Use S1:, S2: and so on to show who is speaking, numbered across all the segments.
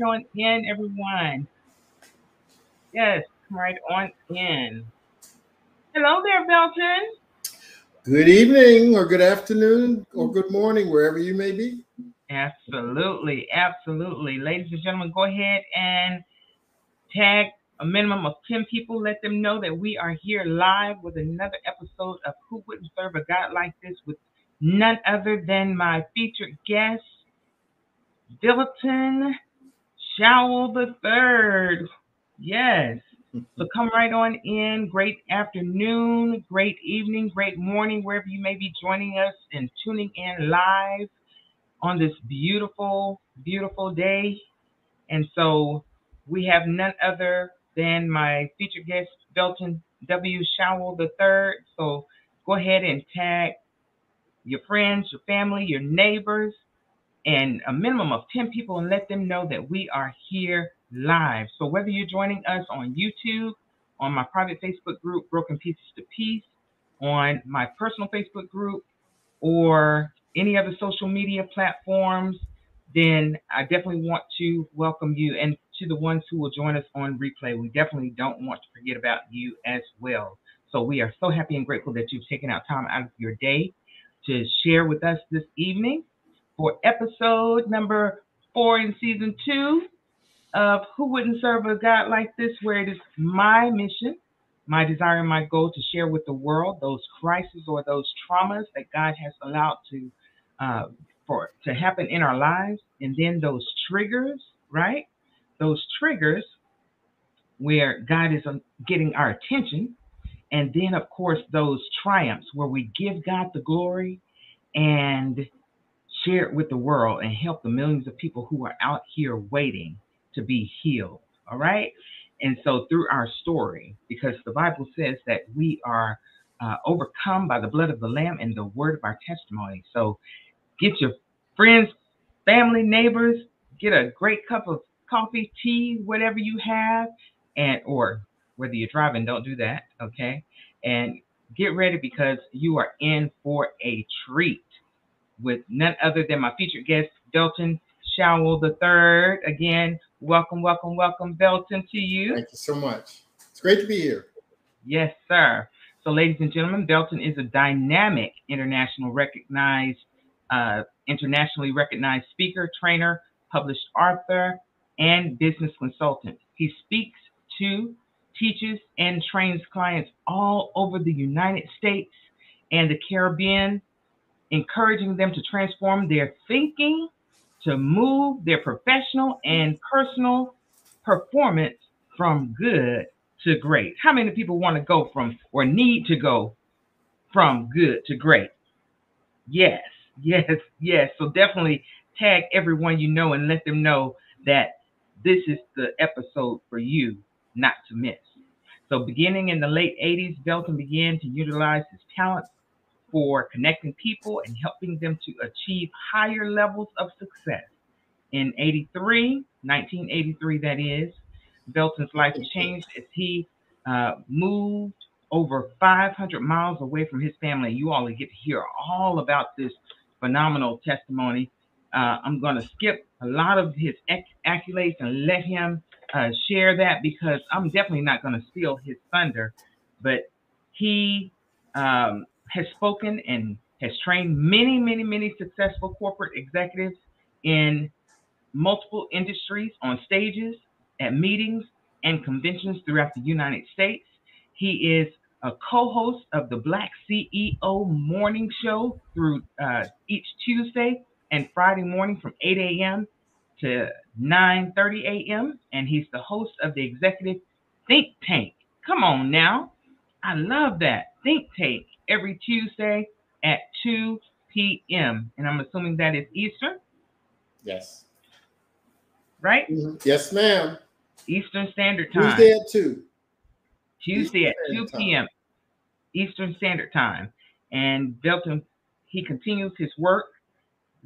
S1: right on in, everyone. Yes, right on in. Hello there, Belton.
S2: Good evening, or good afternoon, or good morning, wherever you may be.
S1: Absolutely, absolutely. Ladies and gentlemen, go ahead and tag a minimum of 10 people. Let them know that we are here live with another episode of Who Wouldn't Serve a God Like This with none other than my featured guest, Belton Showell the Third. Yes. So come right on in. Great afternoon, great evening, great morning, wherever you may be joining us and tuning in live on this beautiful, beautiful day. And so we have none other than my featured guest, Belton W. Showell III. So go ahead and tag your friends, your family, your neighbors, and a minimum of 10 people and let them know that we are here live. So whether you're joining us on YouTube, on my private Facebook group, Broken Pieces to Peace, on my personal Facebook group, or any other social media platforms, then I definitely want to welcome you. And to the ones who will join us on replay, we definitely don't want to forget about you as well. So we are so happy and grateful that you've taken out time out of your day to share with us this evening for episode number four in season two of Who Wouldn't Serve a God Like This, where it is my mission, my desire, and my goal to share with the world those crises or those traumas that God has allowed to uh, for to happen in our lives, and then those triggers, right? Those triggers where God is um, getting our attention, and then of course those triumphs where we give God the glory and share it with the world and help the millions of people who are out here waiting to be healed. All right. And so through our story, because the Bible says that we are uh, overcome by the blood of the Lamb and the word of our testimony. So get your friends, family, neighbors, get a great cup of coffee, tea, whatever you have, and or whether you're driving, don't do that. Okay. And get ready because you are in for a treat with none other than my featured guest, Belton Showell III. Again, welcome, welcome, welcome, Belton, to you.
S2: Thank you so much. It's great to be here.
S1: Yes, sir. So, ladies and gentlemen, Belton is a dynamic, international recognized, uh, internationally recognized speaker, trainer, published author, and business consultant. He speaks to, teaches, and trains clients all over the United States and the Caribbean, encouraging them to transform their thinking to move their professional and personal performance from good to great. How many people want to go from or need to go from good to great? Yes, yes, yes. So definitely tag everyone you know and let them know that this is the episode for you not to miss. So beginning in the late 80s, Belton began to utilize his talent for connecting people and helping them to achieve higher levels of success. In 83, 1983, that is, Belton's life changed as he uh, moved over 500 miles away from his family. You all get to hear all about this phenomenal testimony. Uh, I'm going to skip a lot of his accolades and let him uh, share that because I'm definitely not going to steal his thunder. But he um, has spoken and has trained many, many, many successful corporate executives in multiple industries on stages, at meetings, and conventions throughout the United States. He is a co-host of the Black CEO Morning Show through uh, each Tuesday and Friday morning from 8 a.m. to 9:30 a.m. And he's the host of the Executive Think Tank. Come on now, I love that Think Tank every Tuesday at 2 p.m. And I'm assuming that is Eastern.
S2: Yes.
S1: Right?
S2: Mm-hmm. Yes, ma'am.
S1: Eastern Standard Time.
S2: Tuesday at 2.
S1: Tuesday at 2 p.m. Eastern Standard Time. And Belton, he continues his work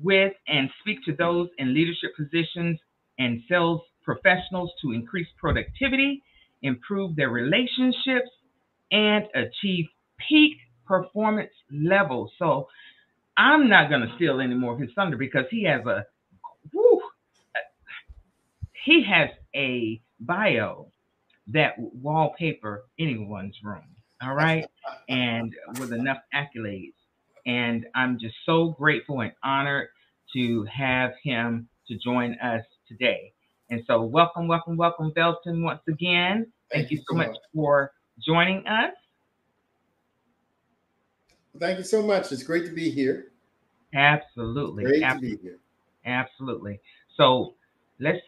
S1: with and speak to those in leadership positions and sales professionals to increase productivity, improve their relationships, and achieve peak performance level. So I'm not going to steal any more of his thunder because he has a, whew, he has a bio that wallpaper anyone's room. All right. and with enough accolades. And I'm just so grateful and honored to have him to join us today. And so, welcome, welcome, welcome, Belton, once again. Thank, Thank you so much, much for joining us.
S2: Thank you so much. It's great to be here.
S1: Absolutely.
S2: Great
S1: Absolutely.
S2: to be here.
S1: Absolutely. So let's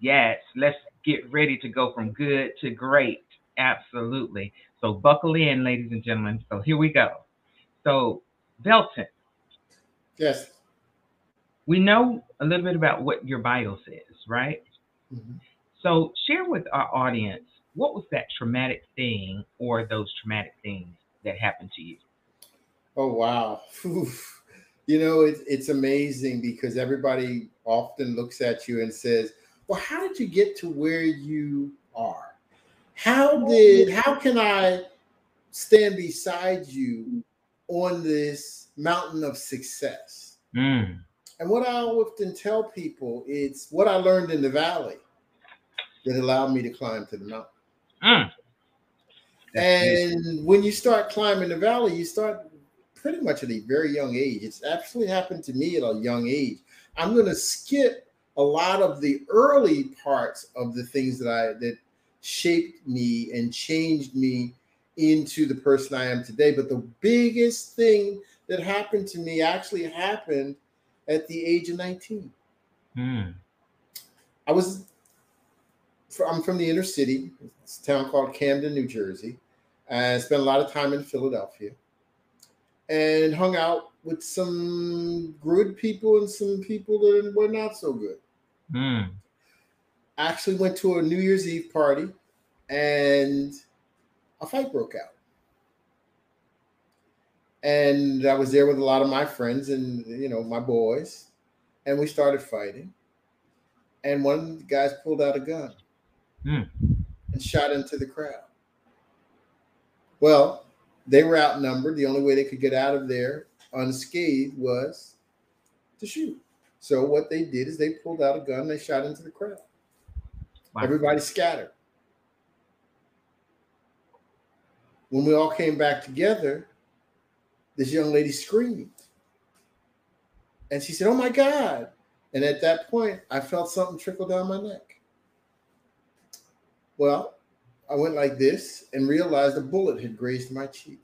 S1: yes, let's get ready to go from good to great. Absolutely. So buckle in, ladies and gentlemen. So here we go. So Belton.
S2: Yes.
S1: We know a little bit about what your bio says, right? Mm-hmm. So share with our audience what was that traumatic thing or those traumatic things that happened to you?
S2: Oh wow. You know, it's it's amazing because everybody often looks at you and says, Well, how did you get to where you are? How did how can I stand beside you on this mountain of success? Mm. And what I often tell people is what I learned in the valley that allowed me to climb to the mountain. Mm. And when you start climbing the valley, you start pretty much at a very young age. It's actually happened to me at a young age. I'm going to skip a lot of the early parts of the things that I that shaped me and changed me into the person I am today. But the biggest thing that happened to me actually happened at the age of 19. Mm. I was I'm from the inner city. It's a town called Camden, New Jersey. I spent a lot of time in Philadelphia and hung out with some good people and some people that were not so good. Mm. Actually went to a New Year's Eve party and a fight broke out. And I was there with a lot of my friends and you know my boys, and we started fighting. And one of the guys pulled out a gun mm. and shot into the crowd. Well, they were outnumbered. The only way they could get out of there unscathed was to shoot. So what they did is they pulled out a gun and they shot into the crowd. Wow. Everybody scattered. When we all came back together, this young lady screamed. And she said, Oh my God. And at that point, I felt something trickle down my neck. Well, I went like this and realized a bullet had grazed my cheek.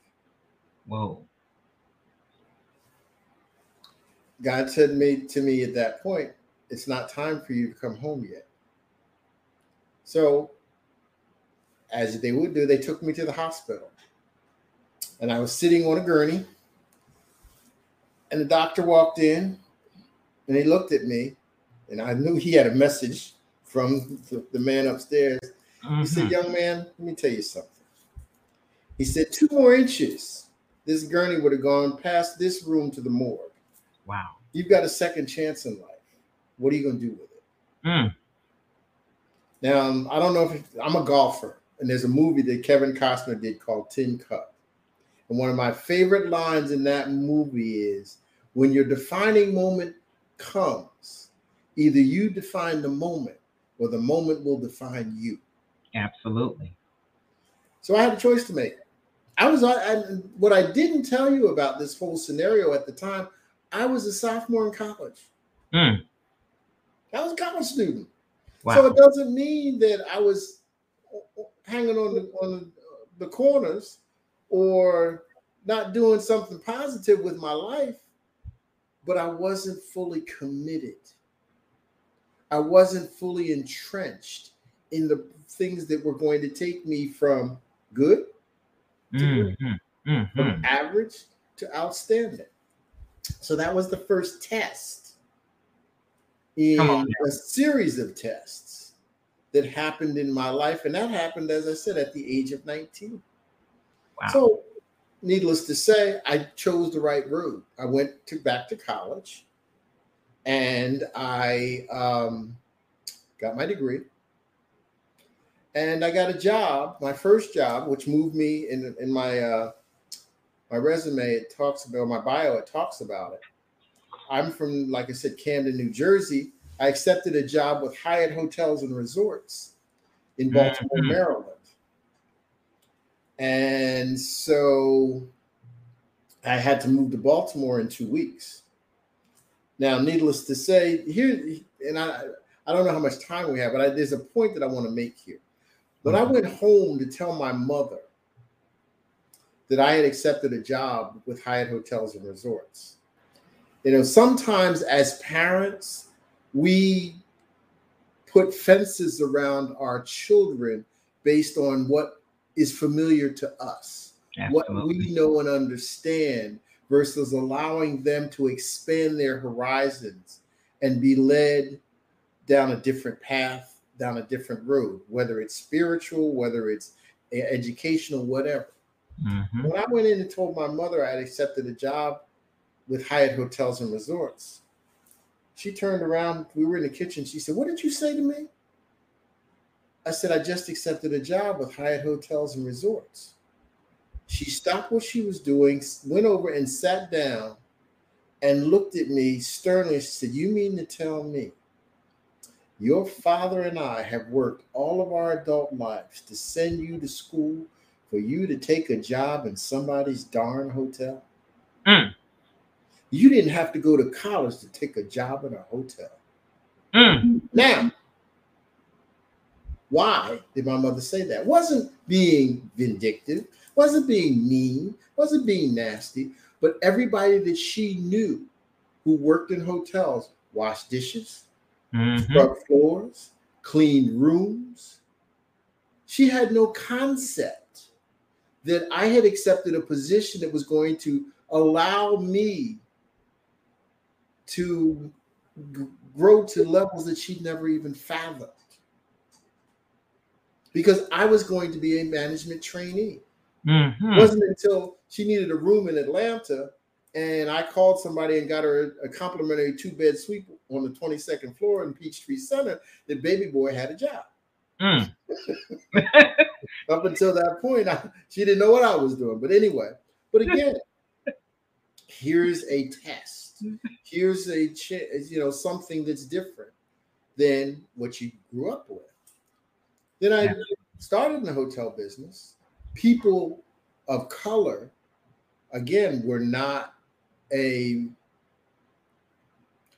S1: Whoa.
S2: God said me to me at that point, it's not time for you to come home yet. So, as they would do, they took me to the hospital. And I was sitting on a gurney. And the doctor walked in and he looked at me. And I knew he had a message from the man upstairs. Mm-hmm. He said, mm-hmm. Young man, let me tell you something. He said, Two more inches, this gurney would have gone past this room to the morgue.
S1: Wow.
S2: You've got a second chance in life. What are you going to do with it? Mm. Now, um, I don't know if I'm a golfer, and there's a movie that Kevin Costner did called Tin Cup. And one of my favorite lines in that movie is when your defining moment comes, either you define the moment or the moment will define you.
S1: Absolutely.
S2: So I had a choice to make. I was I, what I didn't tell you about this whole scenario at the time. I was a sophomore in college. Mm. I was a college student. Wow. So it doesn't mean that I was hanging on the on the corners or not doing something positive with my life, but I wasn't fully committed. I wasn't fully entrenched in the things that were going to take me from good to good, mm-hmm. from average to outstanding. So that was the first test in a series of tests that happened in my life. And that happened, as I said, at the age of 19. Wow. So, needless to say, I chose the right route. I went to back to college and I um, got my degree and I got a job, my first job, which moved me in in my uh, my resume. It talks about my bio. It talks about it. I'm from, like I said, Camden, New Jersey. I accepted a job with Hyatt Hotels and Resorts in Baltimore, mm-hmm. Maryland. And so I had to move to Baltimore in two weeks. Now, needless to say, here, and I, I don't know how much time we have, but I, there's a point that I want to make here. When I mm-hmm. went home to tell my mother that I had accepted a job with Hyatt Hotels and Resorts, you know, sometimes as parents, we put fences around our children based on what is familiar to us, Absolutely. what we know and understand, versus allowing them to expand their horizons and be led down a different path, down a different road, whether it's spiritual, whether it's educational, whatever. Mm-hmm. When I went in and told my mother I had accepted a job with Hyatt Hotels and Resorts, she turned around. We were in the kitchen. She said, What did you say to me? I said, I just accepted a job with Hyatt Hotels and Resorts. She stopped what she was doing, went over and sat down and looked at me sternly. She said, You mean to tell me your father and I have worked all of our adult lives to send you to school for you to take a job in somebody's darn hotel? Mm. You didn't have to go to college to take a job in a hotel. Mm. Now, why did my mother say that? Wasn't being vindictive, wasn't being mean, wasn't being nasty, but everybody that she knew who worked in hotels washed dishes, mm-hmm. scrubbed floors, cleaned rooms. She had no concept that I had accepted a position that was going to allow me to g- grow to levels that she'd never even fathomed. Because I was going to be a management trainee. Mm-hmm. It wasn't until she needed a room in Atlanta and I called somebody and got her a complimentary two bed suite on the 22nd floor in Peachtree Center that baby boy had a job. Mm. Up until that point, I, she didn't know what I was doing. But anyway, but again, here's a test here's a you know something that's different than what you grew up with. Then I started in the hotel business. People of color, again, were not a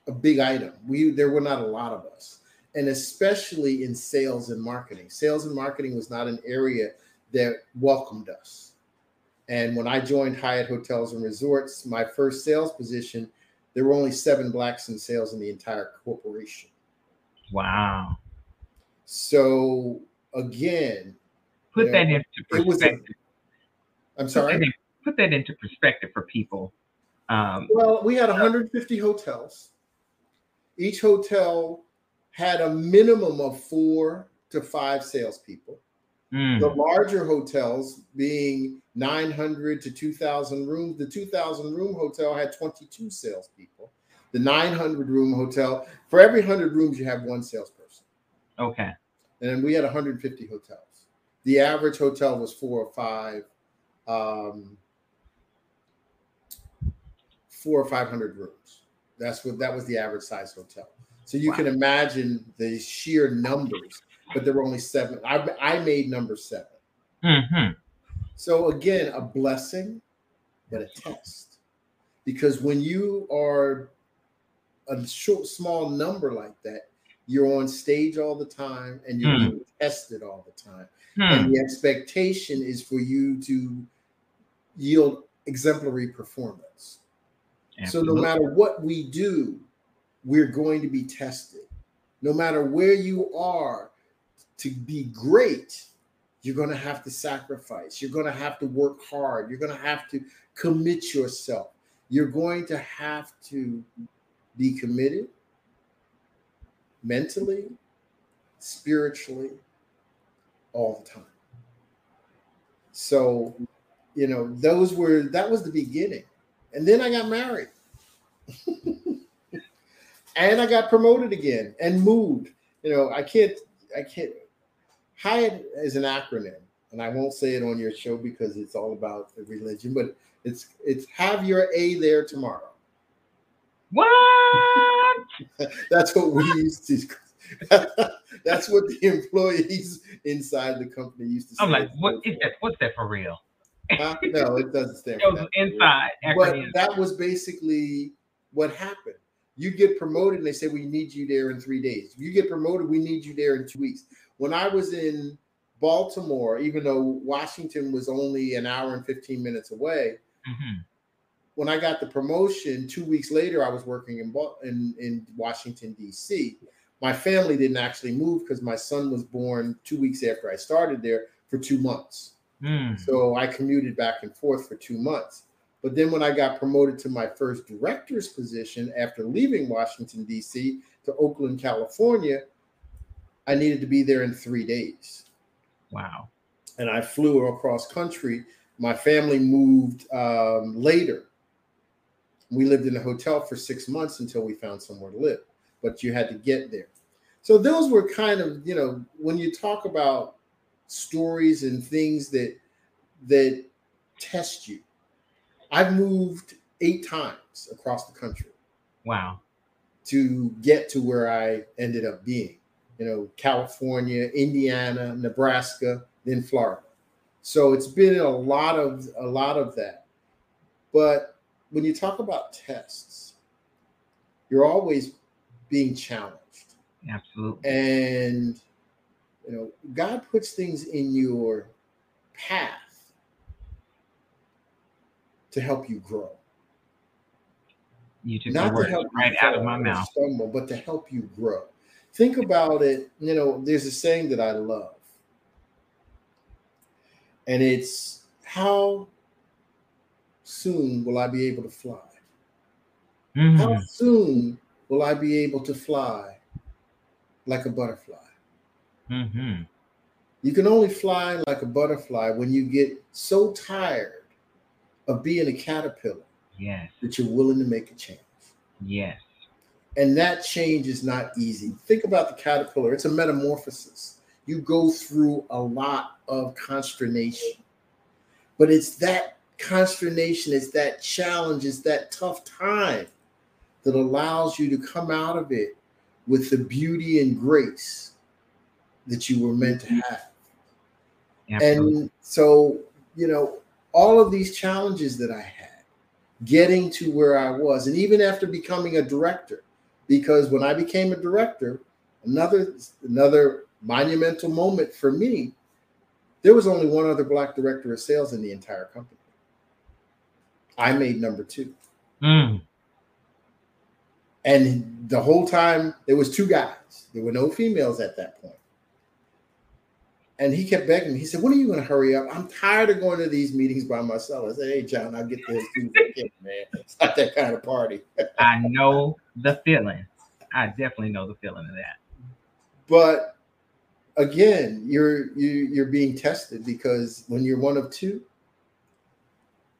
S2: a big item. We there were not a lot of us, and especially in sales and marketing. Sales and marketing was not an area that welcomed us. And when I joined Hyatt Hotels and Resorts, my first sales position there were only seven blacks in sales in the entire corporation.
S1: Wow.
S2: So again,
S1: put that know, into perspective.
S2: I'm sorry.
S1: Put that, in, put that, into perspective for people.
S2: Um, well, we had 150 hotels. Each hotel had a minimum of four to five salespeople. Mm. The larger hotels being 900 to 2,000 rooms. The 2,000 room hotel had 22 salespeople. The 900 room hotel, for every 100 rooms, you have one salesperson.
S1: Okay.
S2: And we had 150 hotels. The average hotel was four or five, um, four or 500 rooms. That's what that was the average size hotel. So you wow. can imagine the sheer numbers but there were only seven. I, I made number 7 mm-hmm. So again, a blessing, but a test. Because when you are a short, small number like that, you're on stage all the time and you're mm. being tested all the time. Mm. And the expectation is for you to yield exemplary performance. Absolutely. So no matter what we do, we're going to be tested. No matter where you are, to be great, you're going to have to sacrifice. You're going to have to work hard. You're going to have to commit yourself. You're going to have to be committed mentally, spiritually, all the time. So, you know, those were that was the beginning. And then I got married. and I got promoted again and moved. You know, I can't I can't Hyatt is an acronym, and I won't say it on your show because it's all about religion, but it's it's have your A there tomorrow.
S1: What?
S2: That's what we used to. That's what the employees inside the company used to.
S1: I'm like, what is that? What's that for real?
S2: Uh, no, it doesn't stand for
S1: that. Inside,
S2: but that was basically what happened. You get promoted, and they say, "We need you there in three days." You get promoted, we need you there in two weeks. When I was in Baltimore, even though Washington was only an hour and 15 minutes away, mm-hmm. when I got the promotion, two weeks later, I was working in in, in Washington D.C. My family didn't actually move because my son was born two weeks after I started there for two months. Mm. So I commuted back and forth for two months. But then when I got promoted to my first director's position after leaving Washington, D.C. to Oakland, California, I needed to be there in three days.
S1: Wow.
S2: And I flew across country. My family moved um, later. We lived in a hotel for six months until we found somewhere to live, but you had to get there. So those were kind of, you know, when you talk about stories and things that that test you. I've moved eight times across the country.
S1: Wow.
S2: To get to where I ended up being. You know, California, Indiana, Nebraska, then Florida. So it's been a lot of a lot of that. But when you talk about tests, you're always being challenged.
S1: Absolutely.
S2: And you know, God puts things in your path to help you grow.
S1: You took Not the words right out of my mouth.
S2: Stumble, but to help you grow. Think about it. You know, there's a saying that I love, and it's how soon will I be able to fly? Mm-hmm. How soon will I be able to fly like a butterfly? Mm-hmm. You can only fly like a butterfly when you get so tired of being a caterpillar
S1: yes.
S2: that you're willing to make a change.
S1: Yes.
S2: And that change is not easy. Think about the caterpillar, it's a metamorphosis. You go through a lot of consternation, but it's that consternation, it's that challenge, it's that tough time that allows you to come out of it with the beauty and grace that you were meant to mm-hmm. have. Absolutely. And so, you know, all of these challenges that I had, getting to where I was, and even after becoming a director, because when I became a director, another another monumental moment for me, there was only one other black director of sales in the entire company. I made number two. Mm. And the whole time there was two guys. There were no females at that point. And he kept begging me. He said, When are you going to hurry up? I'm tired of going to these meetings by myself. I said, Hey, John, I'll get there as soon as I can, man. It's not that kind of party.
S1: I know the feeling. I definitely know the feeling of that.
S2: But again, you're you, you're being tested because when you're one of two,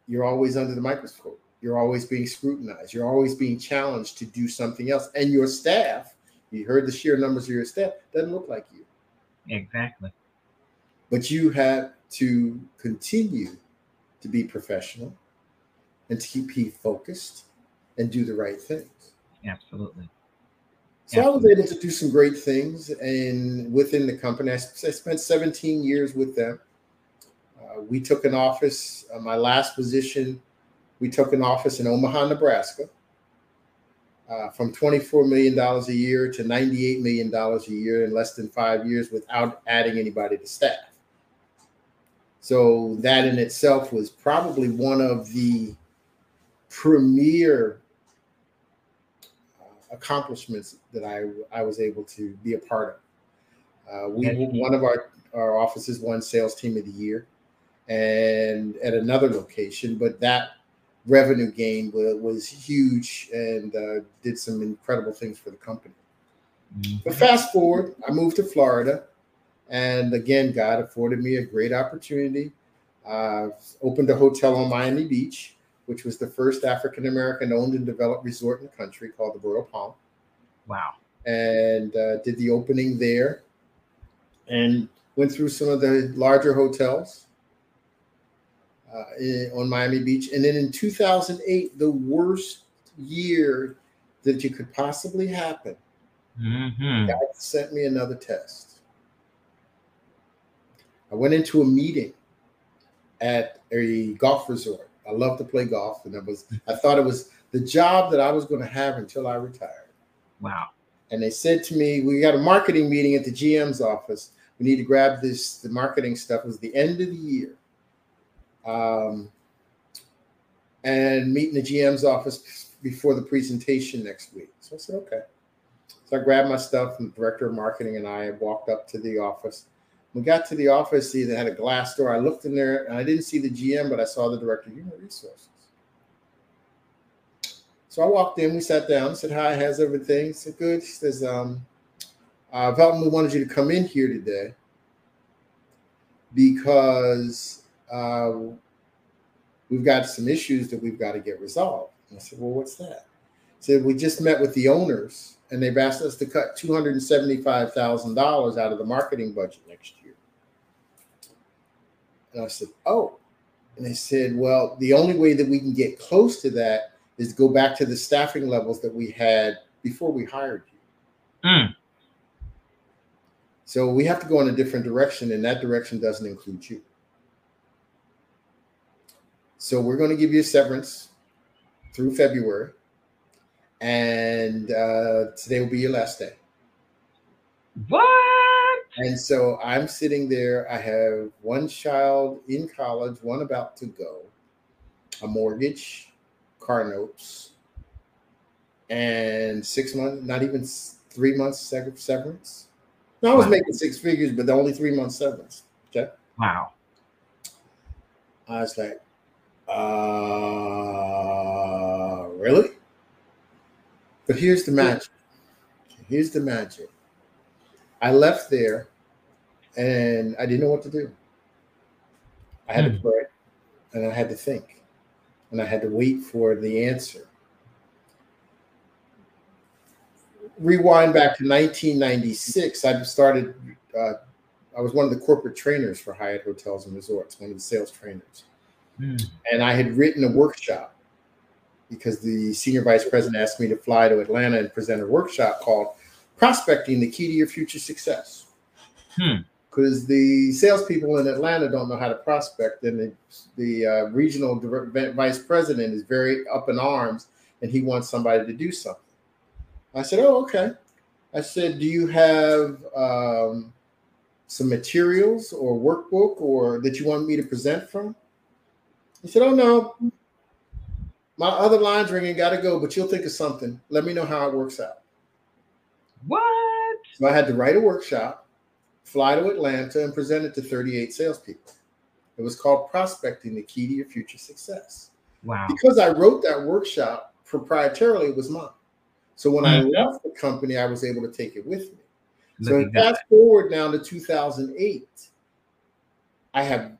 S2: you're always under the microscope. You're always being scrutinized. You're always being challenged to do something else. And your staff, you heard the sheer numbers of your staff, doesn't look like you.
S1: Exactly.
S2: But you have to continue to be professional and to keep focused and do the right things.
S1: Absolutely.
S2: So Absolutely. I was able to do some great things and within the company. I, spent 17 years with them. Uh, we took an office, uh, my last position, we took an office in Omaha, Nebraska. Uh, from $24 million a year to $98 million a year in less than five years without adding anybody to staff. So that in itself was probably one of the premier accomplishments that I I was able to be a part of. Uh, we one of our our offices won sales team of the year, and at another location, but that revenue gain was, was huge and uh, did some incredible things for the company. Mm-hmm. But fast forward, I moved to Florida and again, God afforded me a great opportunity. Uh, opened a hotel on Miami Beach, which was the first African American owned and developed resort in the country called the Royal Palm.
S1: Wow.
S2: And uh, did the opening there and went through some of the larger hotels uh, in, on Miami Beach. And then in 2008, the worst year that you could possibly happen, mm-hmm. God sent me another test. I went into a meeting at a golf resort. I love to play golf, and it was I thought it was the job that I was going to have until I retired.
S1: Wow.
S2: And they said to me, We got a marketing meeting at the GM's office. We need to grab this, the marketing stuff. It was the end of the year. Um, and meet in the GM's office before the presentation next week. So I said, okay. So I grabbed my stuff, and the director of marketing and I walked up to the office. We got to the office, they had a glass door. I looked in there and I didn't see the GM, but I saw the director of human resources. So I walked in, we sat down, said, Hi, how's everything? Said, Good. She says, um, uh, we wanted you to come in here today because uh, we've got some issues that we've got to get resolved. And I said, Well, what's that? Said, We just met with the owners and they've asked us to cut $275,000 out of the marketing budget next year. And I said, Oh. And they said, Well, the only way that we can get close to that is go back to the staffing levels that we had before we hired you. Mm. So we have to go in a different direction, and that direction doesn't include you. So we're going to give you a severance through February, and uh, today will be your last day.
S1: What?
S2: And so I'm sitting there. I have one child in college, one about to go, a mortgage, car notes and six months, not even three months severance. No, I was wow. making six figures, but the only three months severance. Okay.
S1: Wow.
S2: I was like, uh, really? But here's the magic. Here's the magic. I left there and I didn't know what to do. I had to hmm. pray and I had to think and I had to wait for the answer. Rewind back to 1996, I started, uh, I was one of the corporate trainers for Hyatt Hotels and Resorts, one of the sales trainers. Mm. And I had written a workshop because the senior vice president asked me to fly to Atlanta and present a workshop called Prospecting the Key to Your Future Success. Hmm because the salespeople in Atlanta don't know how to prospect, and the, the uh, regional vice president is very up in arms, and he wants somebody to do something. I said, "Oh, okay." I said, "Do you have um, some materials or workbook or that you want me to present from?" He said, "Oh no, my other line's ringing, got to go, but you'll think of something. Let me know how it works out."
S1: What?
S2: So I had to write a workshop fly to Atlanta, and present it to 38 salespeople. It was called Prospecting the Key to Your Future Success.
S1: Wow.
S2: Because I wrote that workshop proprietarily, it was mine. So when mm-hmm. I left the company, I was able to take it with me. Look so fast forward now to 2008, I have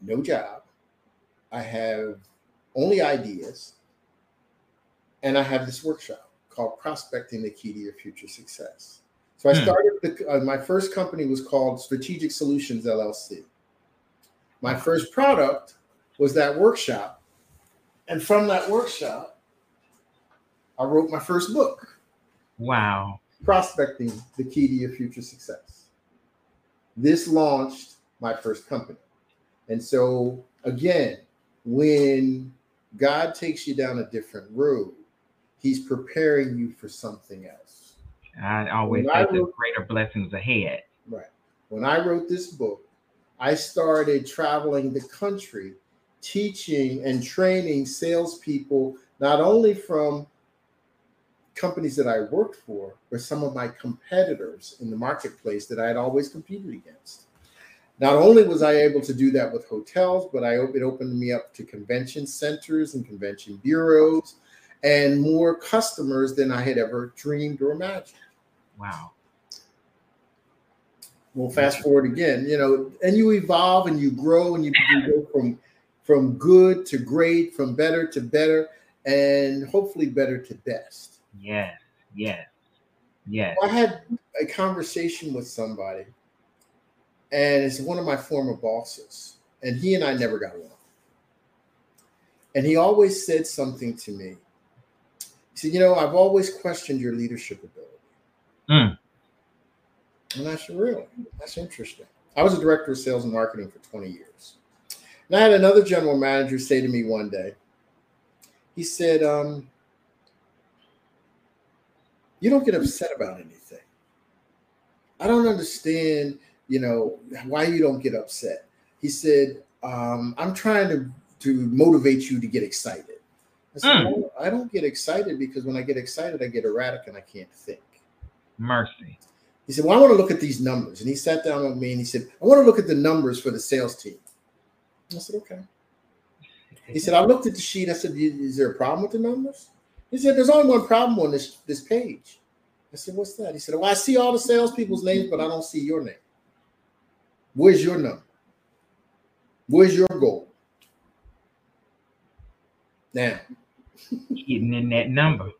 S2: no job. I have only ideas. And I have this workshop called Prospecting the Key to Your Future Success. So I hmm. started the, uh, my first company was called Strategic Solutions LLC. My first product was that workshop, and from that workshop, I wrote my first book.
S1: Wow!
S2: Prospecting: The Key to Your Future Success. This launched my first company, and so again, when God takes you down a different road, He's preparing you for something else.
S1: I always say the greater blessings ahead.
S2: Right. When I wrote this book, I started traveling the country teaching and training salespeople, not only from companies that I worked for, but some of my competitors in the marketplace that I had always competed against. Not only was I able to do that with hotels, but I it opened me up to convention centers and convention bureaus and more customers than I had ever dreamed or imagined.
S1: Wow.
S2: Well, fast forward again, you know, and you evolve and you grow and you, you go from from good to great, from better to better, and hopefully better to best.
S1: Yes, yes, yes.
S2: I had a conversation with somebody, and it's one of my former bosses, and he and I never got along. And he always said something to me Said, You know, I've always questioned your leadership ability. Mm. And I said, Really? That's interesting. I was a director of sales and marketing for 20 years. And I had another general manager say to me one day, he said, um, You don't get upset about anything. I don't understand, you know, why you don't get upset. He said, um, I'm trying to, to motivate you to get excited. I said, mm. I don't get excited because when I get excited, I get erratic and I can't think.
S1: Mercy.
S2: He said, Well, I want to look at these numbers. And he sat down with me and he said, I want to look at the numbers for the sales team. I said, Okay. He said, I looked at the sheet. I said, Is there a problem with the numbers? He said, There's only one problem on this, this page. I said, What's that? He said, Well, I see all the salespeople's names, but I don't see your name. Where's your number? Where's your goal? Now,
S1: getting in that number.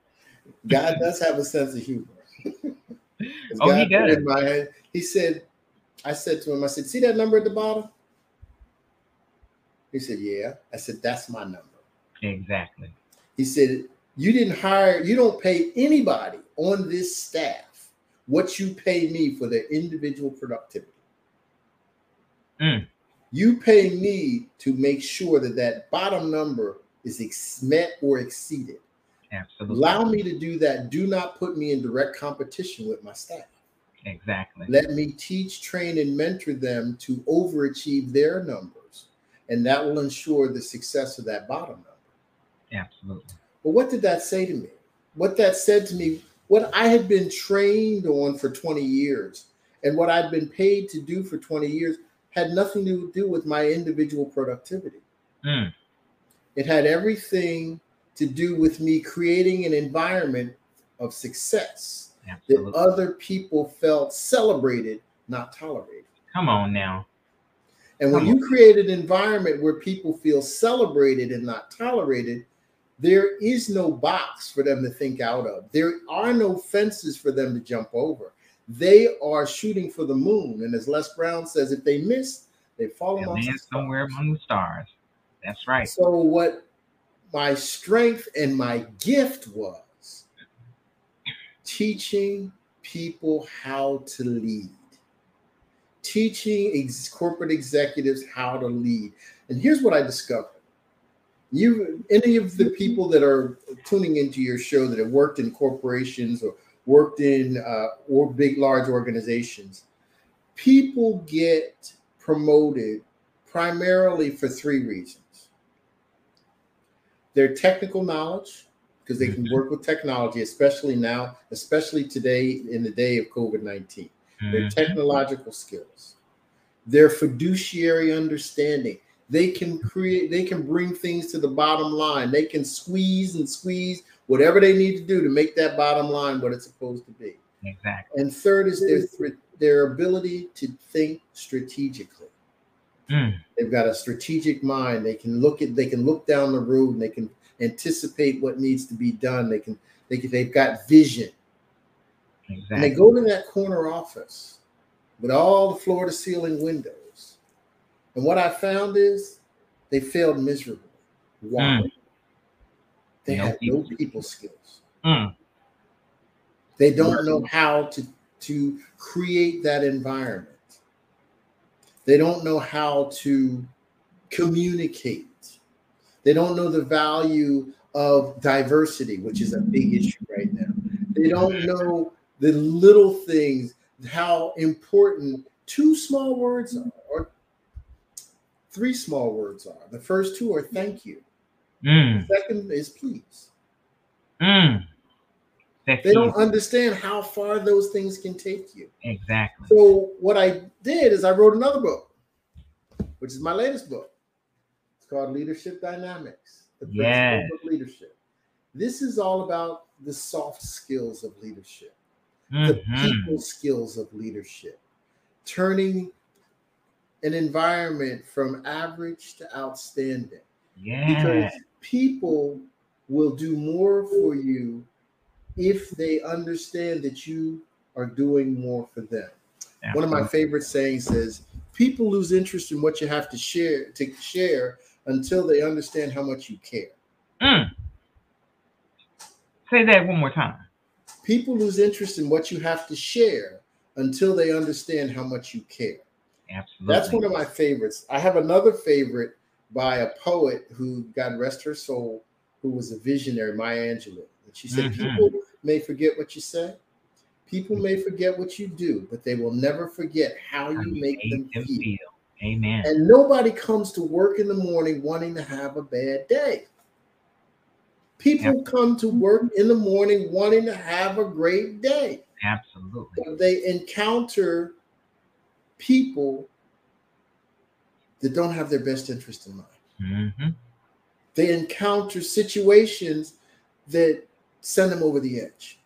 S2: God does have a sense of humor.
S1: oh, God he does.
S2: In my head, he said, I said to him, I said, see that number at the bottom? He said, yeah. I said, that's my number.
S1: Exactly.
S2: He said, you didn't hire, you don't pay anybody on this staff what you pay me for their individual productivity. Mm. You pay me to make sure that that bottom number is ex- met or exceeded.
S1: Absolutely.
S2: Allow me to do that. Do not put me in direct competition with my staff.
S1: Exactly.
S2: Let me teach, train, and mentor them to overachieve their numbers. And that will ensure the success of that bottom number.
S1: Absolutely.
S2: But what did that say to me? What that said to me, what I had been trained on for 20 years and what I'd been paid to do for 20 years had nothing to do with my individual productivity. Mm. It had everything to do with me creating an environment of success Absolutely. that other people felt celebrated, not tolerated.
S1: Come on now.
S2: And when you create an environment where people feel celebrated and not tolerated, there is no box for them to think out of. There are no fences for them to jump over. They are shooting for the moon. And as Les Brown says, if they miss, they fall they
S1: land somewhere among the stars. That's right.
S2: So what my strength and my gift was teaching people how to lead, teaching ex- corporate executives how to lead. And here's what I discovered. You, any of the people that are tuning into your show that have worked in corporations or worked in uh, or big, large organizations, people get promoted primarily for three reasons their technical knowledge, because they can mm-hmm. work with technology, especially now, especially today in the day of COVID 19. Their mm-hmm. technological skills, their fiduciary understanding. They can create, they can bring things to the bottom line. They can squeeze and squeeze whatever they need to do to make that bottom line what it's supposed to be.
S1: Exactly.
S2: And third is their their ability to think strategically. Mm. They've got a strategic mind. They can look at they can look down the road and they can anticipate what needs to be done. They can they can, they've got vision. Exactly. And they go to that corner office with all the floor to ceiling windows. And what I found is they failed miserably. Why? Mm. They no have people. no people skills. Mm. They don't know how to, to create that environment. They don't know how to communicate. They don't know the value of diversity, which is a big issue right now. They don't know the little things, how important two small words are, or three small words are. The first two are thank you. Mm. The second is please. Mm. They don't understand how far those things can take you.
S1: Exactly.
S2: So what I did is I wrote another book, which is my latest book. It's called Leadership Dynamics: The Principles of Leadership. This is all about the soft skills of leadership, mm-hmm. the people skills of leadership, turning an environment from average to outstanding.
S1: Yeah.
S2: Because people will do more for you if they understand that you are doing more for them. Absolutely. One of my favorite sayings says, "People lose interest in what you have to share to share until they understand how much you care." Mm.
S1: Say that one more time.
S2: People lose interest in what you have to share until they understand how much you care.
S1: Absolutely.
S2: That's one of my favorites. I have another favorite by a poet who, God rest her soul, who was a visionary, Maya Angelou. And she said, mm-hmm. People may forget what you say, people may forget what you do, but they will never forget how you make them feel. feel.
S1: Amen.
S2: And nobody comes to work in the morning wanting to have a bad day. People yep. come to work in the morning wanting to have a great day.
S1: Absolutely.
S2: But they encounter people that don't have their best interest in mind.
S1: Mm-hmm.
S2: They encounter situations that send them over the edge.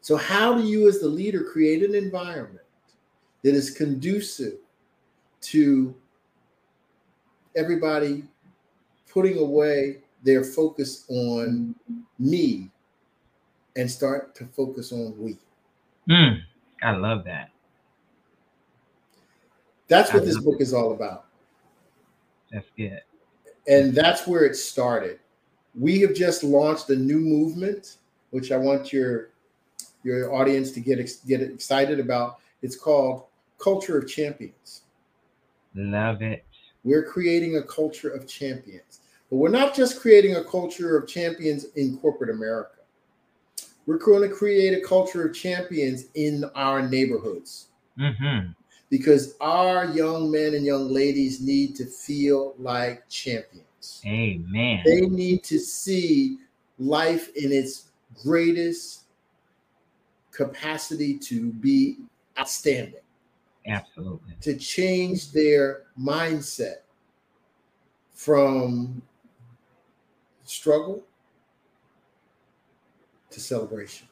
S2: So, how do you, as the leader, create an environment that is conducive to everybody putting away their focus on me and start to focus on we?
S1: Mm, I love that.
S2: That's what this book is all about.
S1: That's good.
S2: And that's where it started. We have just launched a new movement, which I want your your audience to get get excited about. It's called Culture of Champions.
S1: Love it.
S2: We're creating a culture of champions. But we're not just creating a culture of champions in corporate America. We're going to create a culture of champions in our neighborhoods.
S1: Mm-hmm
S2: because our young men and young ladies need to feel like champions.
S1: Amen.
S2: They need to see life in its greatest capacity to be outstanding.
S1: Absolutely.
S2: To change their mindset from struggle to celebration.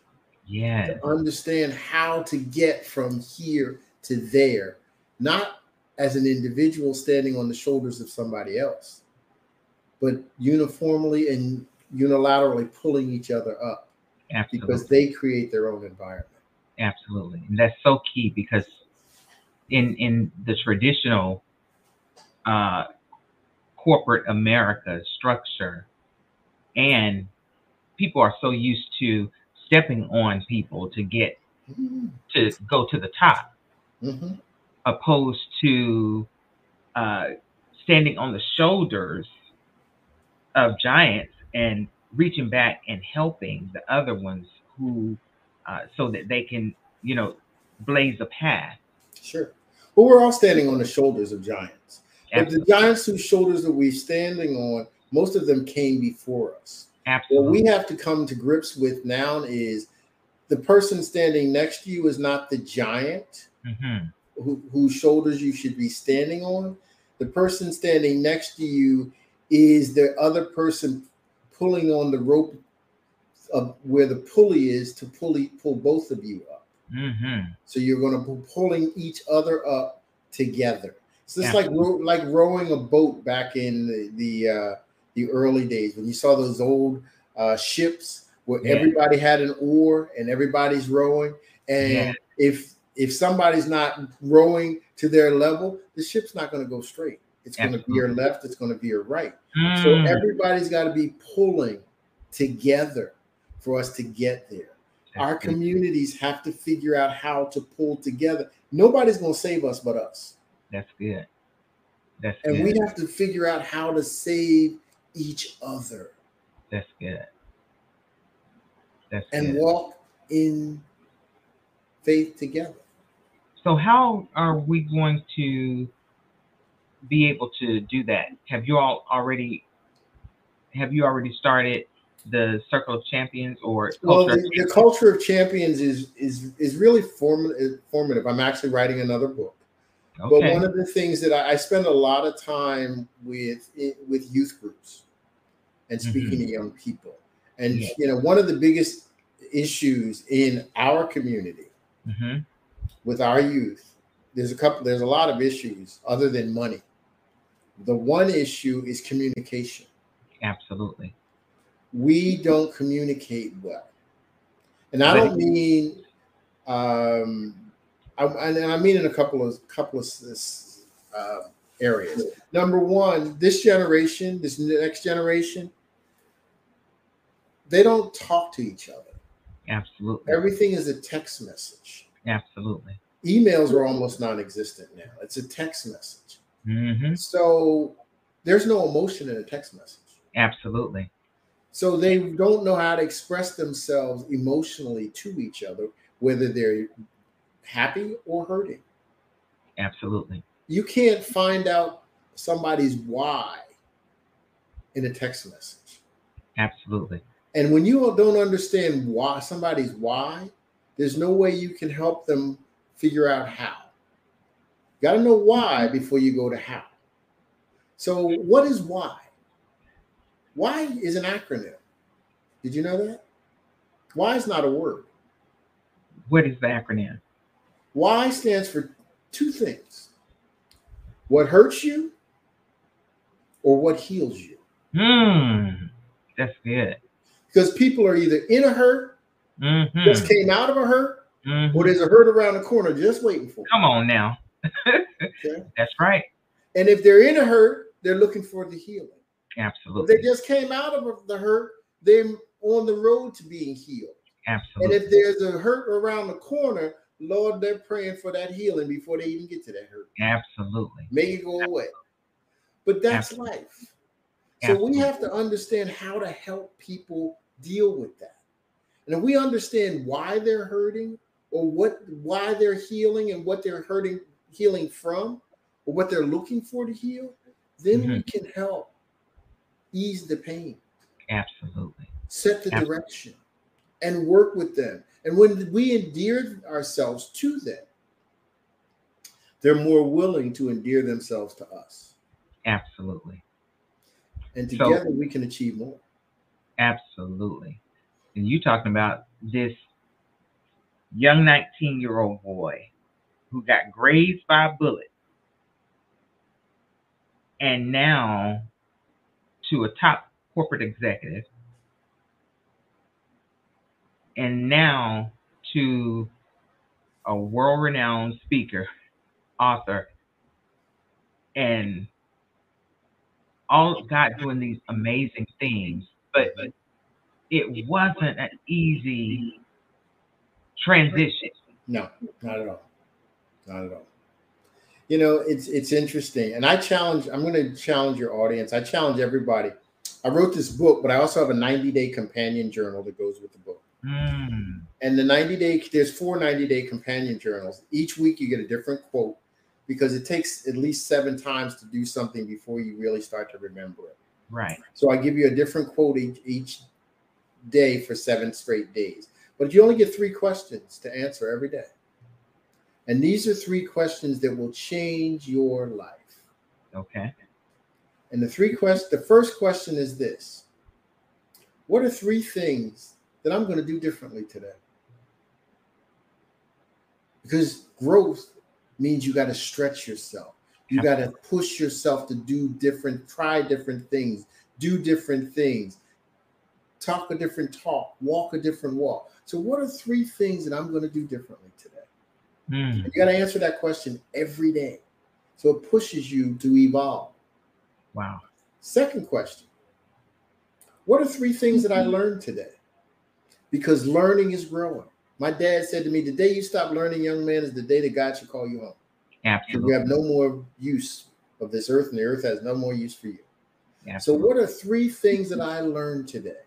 S1: Yeah.
S2: To understand how to get from here to there, not as an individual standing on the shoulders of somebody else, but uniformly and unilaterally pulling each other up
S1: Absolutely.
S2: because they create their own environment.
S1: Absolutely. And that's so key because in in the traditional uh, corporate America structure, and people are so used to stepping on people to get mm-hmm. to go to the top
S2: mm-hmm.
S1: opposed to uh, standing on the shoulders of giants and reaching back and helping the other ones who, uh, so that they can, you know, blaze a path.
S2: Sure. Well, we're all standing on the shoulders of giants. Absolutely. But the giants whose shoulders that we're standing on, most of them came before us.
S1: Absolutely.
S2: What we have to come to grips with now is the person standing next to you is not the giant
S1: mm-hmm.
S2: who, whose shoulders you should be standing on. The person standing next to you is the other person pulling on the rope of where the pulley is to pull pull both of you up.
S1: Mm-hmm.
S2: So you're going to be pulling each other up together. So it's yeah. like like rowing a boat back in the the, uh, the early days when you saw those old uh, ships where yeah. everybody had an oar and everybody's rowing. And yeah. if if somebody's not rowing to their level, the ship's not going to go straight. It's going to be your left. It's going to be your right.
S1: Mm.
S2: So everybody's got to be pulling together for us to get there. That's Our communities have to figure out how to pull together. Nobody's going to save us but us.
S1: That's good. That's
S2: and
S1: good.
S2: we have to figure out how to save each other.
S1: That's good. That's
S2: and
S1: good.
S2: walk in faith together.
S1: So how are we going to be able to do that? Have you all already have you already started the Circle of Champions or
S2: well, the, the, culture of champions is is is really formative. Formative. I'm actually writing another book. Okay. But one of the things that I, I spend a lot of time with with youth groups and speaking mm-hmm. to young people, and yeah. you know, one of the biggest issues in our community
S1: mm-hmm
S2: with our youth, there's a couple, there's a lot of issues other than money. The one issue is communication.
S1: Absolutely.
S2: We don't communicate well. And I don't mean, um, I, and I mean in a couple of couple of uh, areas. Number one, this generation, this next generation, they don't talk to each other.
S1: Absolutely.
S2: Everything is a text message.
S1: Absolutely.
S2: Emails are almost non-existent now. It's a text message.
S1: Mm-hmm.
S2: So there's no emotion in a text message.
S1: Absolutely.
S2: So they don't know how to express themselves emotionally to each other, whether they're happy or hurting.
S1: Absolutely.
S2: You can't find out somebody's why in a text message.
S1: Absolutely.
S2: And when you don't understand why somebody's why, there's no way you can help them figure out how. You Got to know why before you go to how. So, what is why? Why is an acronym. Did you know that? Why is not a word.
S1: What is the acronym?
S2: Why stands for two things what hurts you or what heals you.
S1: Hmm, that's good.
S2: Because people are either in a hurt,
S1: mm-hmm.
S2: just came out of a hurt,
S1: mm-hmm.
S2: or there's a hurt around the corner just waiting for.
S1: Come on now. okay. That's right.
S2: And if they're in a hurt, they're looking for the healing.
S1: Absolutely.
S2: If they just came out of the hurt, they're on the road to being healed.
S1: Absolutely.
S2: And if there's a hurt around the corner, Lord, they're praying for that healing before they even get to that hurt.
S1: Absolutely.
S2: Make it go away. But that's Absolutely. life. So Absolutely. we have to understand how to help people deal with that. And if we understand why they're hurting or what why they're healing and what they're hurting healing from or what they're looking for to heal, then mm-hmm. we can help ease the pain.
S1: Absolutely.
S2: Set the Absolutely. direction and work with them. And when we endear ourselves to them, they're more willing to endear themselves to us.
S1: Absolutely.
S2: And together so, we can achieve more.
S1: Absolutely. And you talking about this young 19 year old boy who got grazed by a bullet and now to a top corporate executive and now to a world renowned speaker, author, and all God doing these amazing things, but it wasn't an easy transition.
S2: No, not at all. Not at all. You know, it's it's interesting. And I challenge, I'm going to challenge your audience. I challenge everybody. I wrote this book, but I also have a 90 day companion journal that goes with the book.
S1: Mm.
S2: And the 90 day, there's four 90 day companion journals. Each week you get a different quote because it takes at least seven times to do something before you really start to remember it.
S1: Right.
S2: So I give you a different quote each, each day for seven straight days. But you only get three questions to answer every day. And these are three questions that will change your life.
S1: Okay.
S2: And the three questions, the first question is this What are three things that I'm going to do differently today. Because growth means you got to stretch yourself. You got to push yourself to do different, try different things, do different things, talk a different talk, walk a different walk. So, what are three things that I'm going to do differently today?
S1: Mm.
S2: You got to answer that question every day. So, it pushes you to evolve.
S1: Wow.
S2: Second question What are three things that I learned today? because learning is growing. My dad said to me, "The day you stop learning, young man, is the day that God should call you home.
S1: Absolutely,
S2: you have no more use of this earth, and the earth has no more use for you." Absolutely. So, what are three things that I learned today?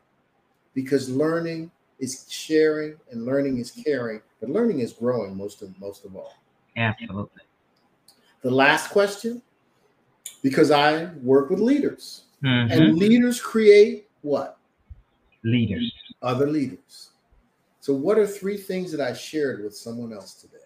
S2: Because learning is sharing, and learning is caring, but learning is growing most of most of all.
S1: Absolutely.
S2: The last question, because I work with leaders,
S1: mm-hmm.
S2: and leaders create what?
S1: Leaders
S2: other leaders. So, what are three things that I shared with someone else today?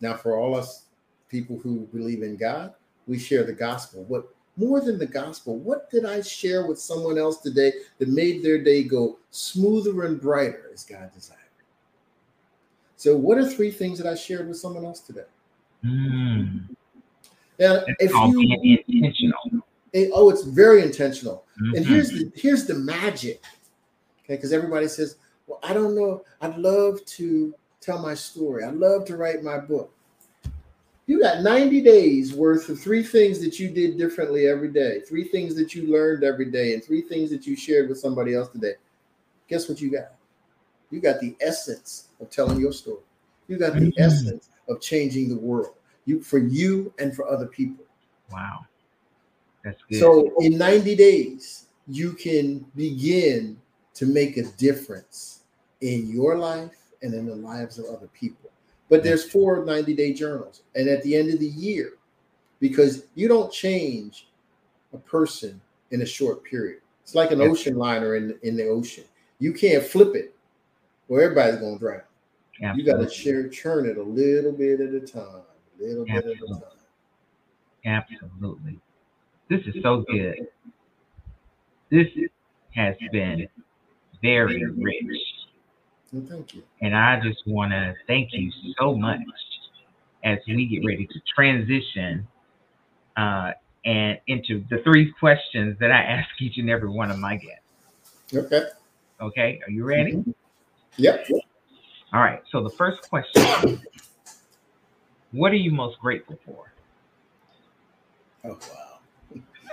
S2: Now, for all us people who believe in God, we share the gospel. What more than the gospel, what did I share with someone else today that made their day go smoother and brighter as God desired? So, what are three things that I shared with someone else today?
S1: Mm.
S2: Now,
S1: it's if you intentional.
S2: It, oh, it's very intentional.
S1: Mm-hmm.
S2: And here's the here's the magic Okay, because everybody says, Well, I don't know. I'd love to tell my story. I'd love to write my book. You got 90 days worth of three things that you did differently every day, three things that you learned every day, and three things that you shared with somebody else today. guess what you got? You got the essence of telling your story. You got the mm-hmm. essence of changing the world. You for you and for other people.
S1: Wow.
S2: That's good. So in 90 days, you can begin to make a difference in your life and in the lives of other people. But there's four 90 day journals. And at the end of the year, because you don't change a person in a short period. It's like an ocean liner in, in the ocean. You can't flip it or everybody's going to drown. Absolutely. You got to share, churn it a little bit at a time, a little Absolutely. bit at a time.
S1: Absolutely. This is so good. This has been very rich.
S2: Well, thank you.
S1: And I just want to thank you so much as we get ready to transition uh, and into the three questions that I ask each and every one of my guests.
S2: Okay.
S1: Okay. Are you ready? Mm-hmm.
S2: Yep.
S1: All right. So the first question What are you most grateful for?
S2: Oh, wow.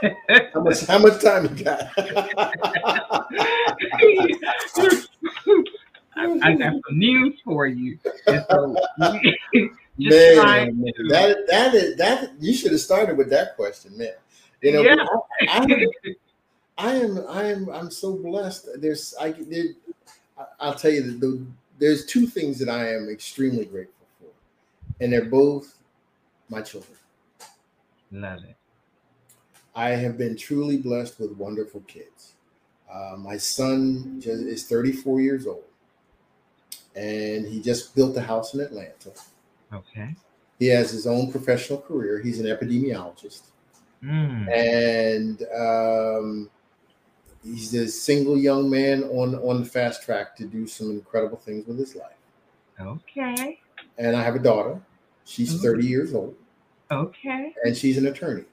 S2: how much how much time you got?
S1: I, I, got some news for you. So,
S2: man, that that is that you should have started with that question, man. You know, yeah. I, I, am I am I'm so blessed. There's I there, I'll tell you that the, there's two things that I am extremely grateful for, and they're both my children.
S1: Love it.
S2: I have been truly blessed with wonderful kids. Uh, my son just, is 34 years old, and he just built a house in Atlanta.
S1: Okay.
S2: He has his own professional career. He's an epidemiologist, mm. and um, he's a single young man on on the fast track to do some incredible things with his life.
S1: Okay.
S2: And I have a daughter. She's Ooh. 30 years old.
S1: Okay.
S2: And she's an attorney.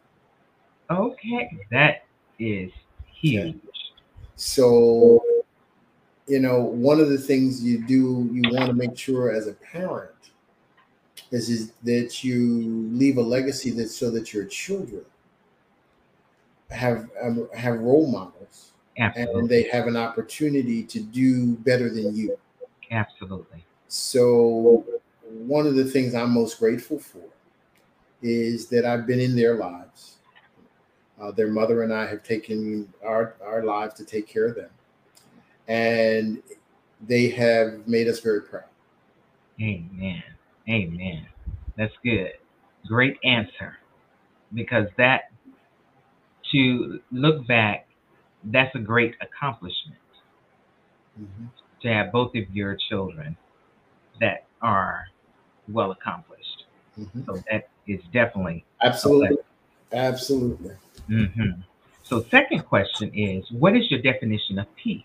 S1: Okay. That is huge.
S2: So, you know, one of the things you do, you want to make sure as a parent is, is that you leave a legacy that so that your children have um, have role models Absolutely. and they have an opportunity to do better than you.
S1: Absolutely.
S2: So, one of the things I'm most grateful for is that I've been in their lives. Uh, their mother and I have taken our, our lives to take care of them. And they have made us very proud.
S1: Amen. Amen. That's good. Great answer. Because that, to look back that's a great accomplishment mm-hmm. to have both of your children that are well accomplished. Mm-hmm. So that is definitely
S2: absolutely, absolutely.
S1: Mm-hmm. So, second question is, what is your definition of peace?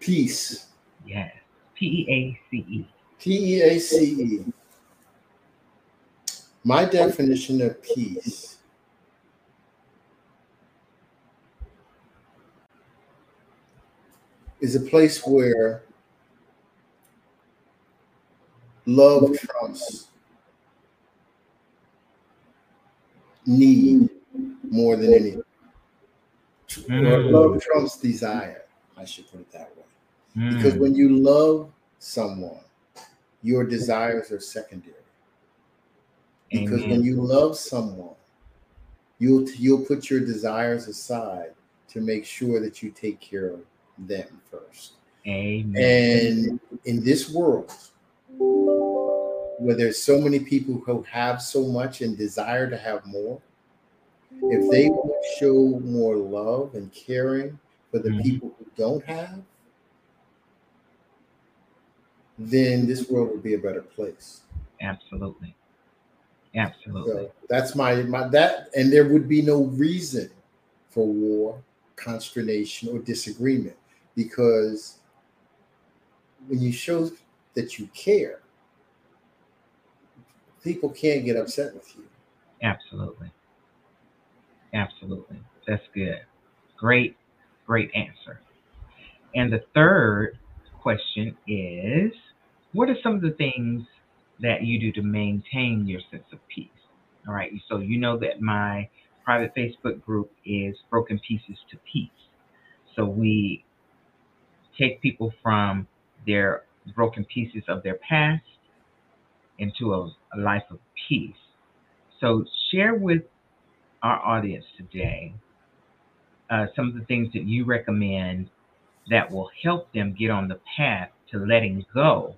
S2: Peace.
S1: Yes. P E A C E.
S2: P E A C E. My definition of peace is a place where love trumps need more than anything. Mm. Love trumps desire. I should put it that way. Mm. Because when you love someone, your desires are secondary. Because Amen. when you love someone, you'll you'll put your desires aside to make sure that you take care of them first.
S1: Amen.
S2: And in this world, where there's so many people who have so much and desire to have more, if they would show more love and caring for the mm-hmm. people who don't have, then this world would be a better place.
S1: Absolutely. Absolutely. So
S2: that's my my that and there would be no reason for war, consternation, or disagreement because when you show that you care, people can't get upset with you.
S1: Absolutely. Absolutely. That's good. Great, great answer. And the third question is what are some of the things that you do to maintain your sense of peace? All right. So you know that my private Facebook group is Broken Pieces to Peace. So we take people from their broken pieces of their past into a, a life of peace. So, share with our audience today uh, some of the things that you recommend that will help them get on the path to letting go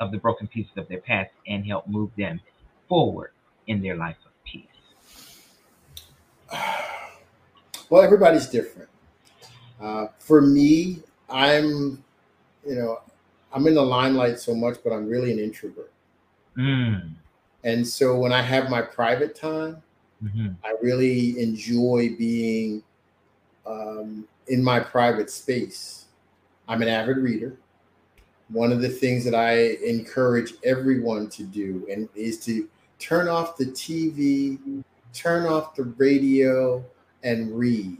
S1: of the broken pieces of their past and help move them forward in their life of peace?
S2: Well, everybody's different. Uh, for me, I'm, you know, I'm in the limelight so much, but I'm really an introvert. Mm. And so when I have my private time, mm-hmm. I really enjoy being um, in my private space. I'm an avid reader one of the things that I encourage everyone to do and is to turn off the TV, turn off the radio, and read.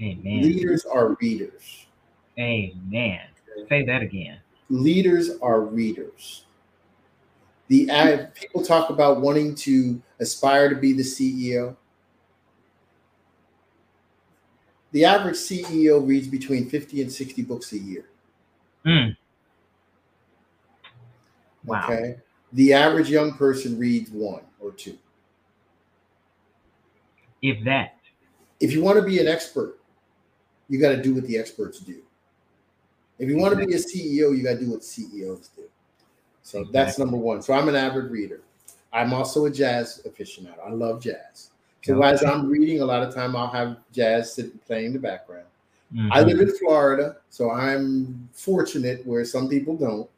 S1: Amen.
S2: Leaders are readers.
S1: Amen. Say that again.
S2: Leaders are readers. The people talk about wanting to aspire to be the CEO. The average CEO reads between 50 and 60 books a year. Mm. Wow. Okay. The average young person reads one or two.
S1: If that.
S2: If you want to be an expert, you got to do what the experts do. If you want to be a CEO, you got to do what CEOs do. So exactly. that's number one. So I'm an avid reader. I'm also a jazz aficionado. I love jazz. So okay. as I'm reading, a lot of time I'll have jazz sitting playing in the background. Mm-hmm. I live in Florida, so I'm fortunate where some people don't.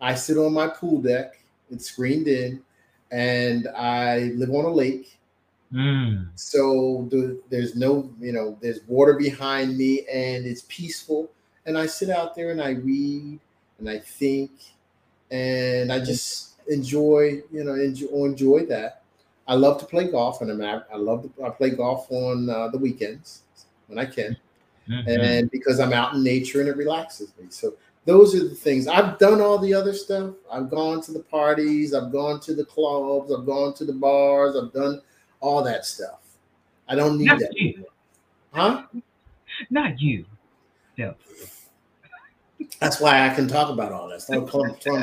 S2: I sit on my pool deck. It's screened in, and I live on a lake. Mm. So the, there's no, you know, there's water behind me, and it's peaceful. And I sit out there and I read and I think, and I just enjoy, you know, enjoy, enjoy that. I love to play golf, and I'm I love to I play golf on uh, the weekends when I can, mm-hmm. and because I'm out in nature and it relaxes me. So those are the things I've done all the other stuff. I've gone to the parties, I've gone to the clubs, I've gone to the bars, I've done all that stuff. I don't need Not that. You. Huh?
S1: Not you. No.
S2: That's why I can talk about all that stuff.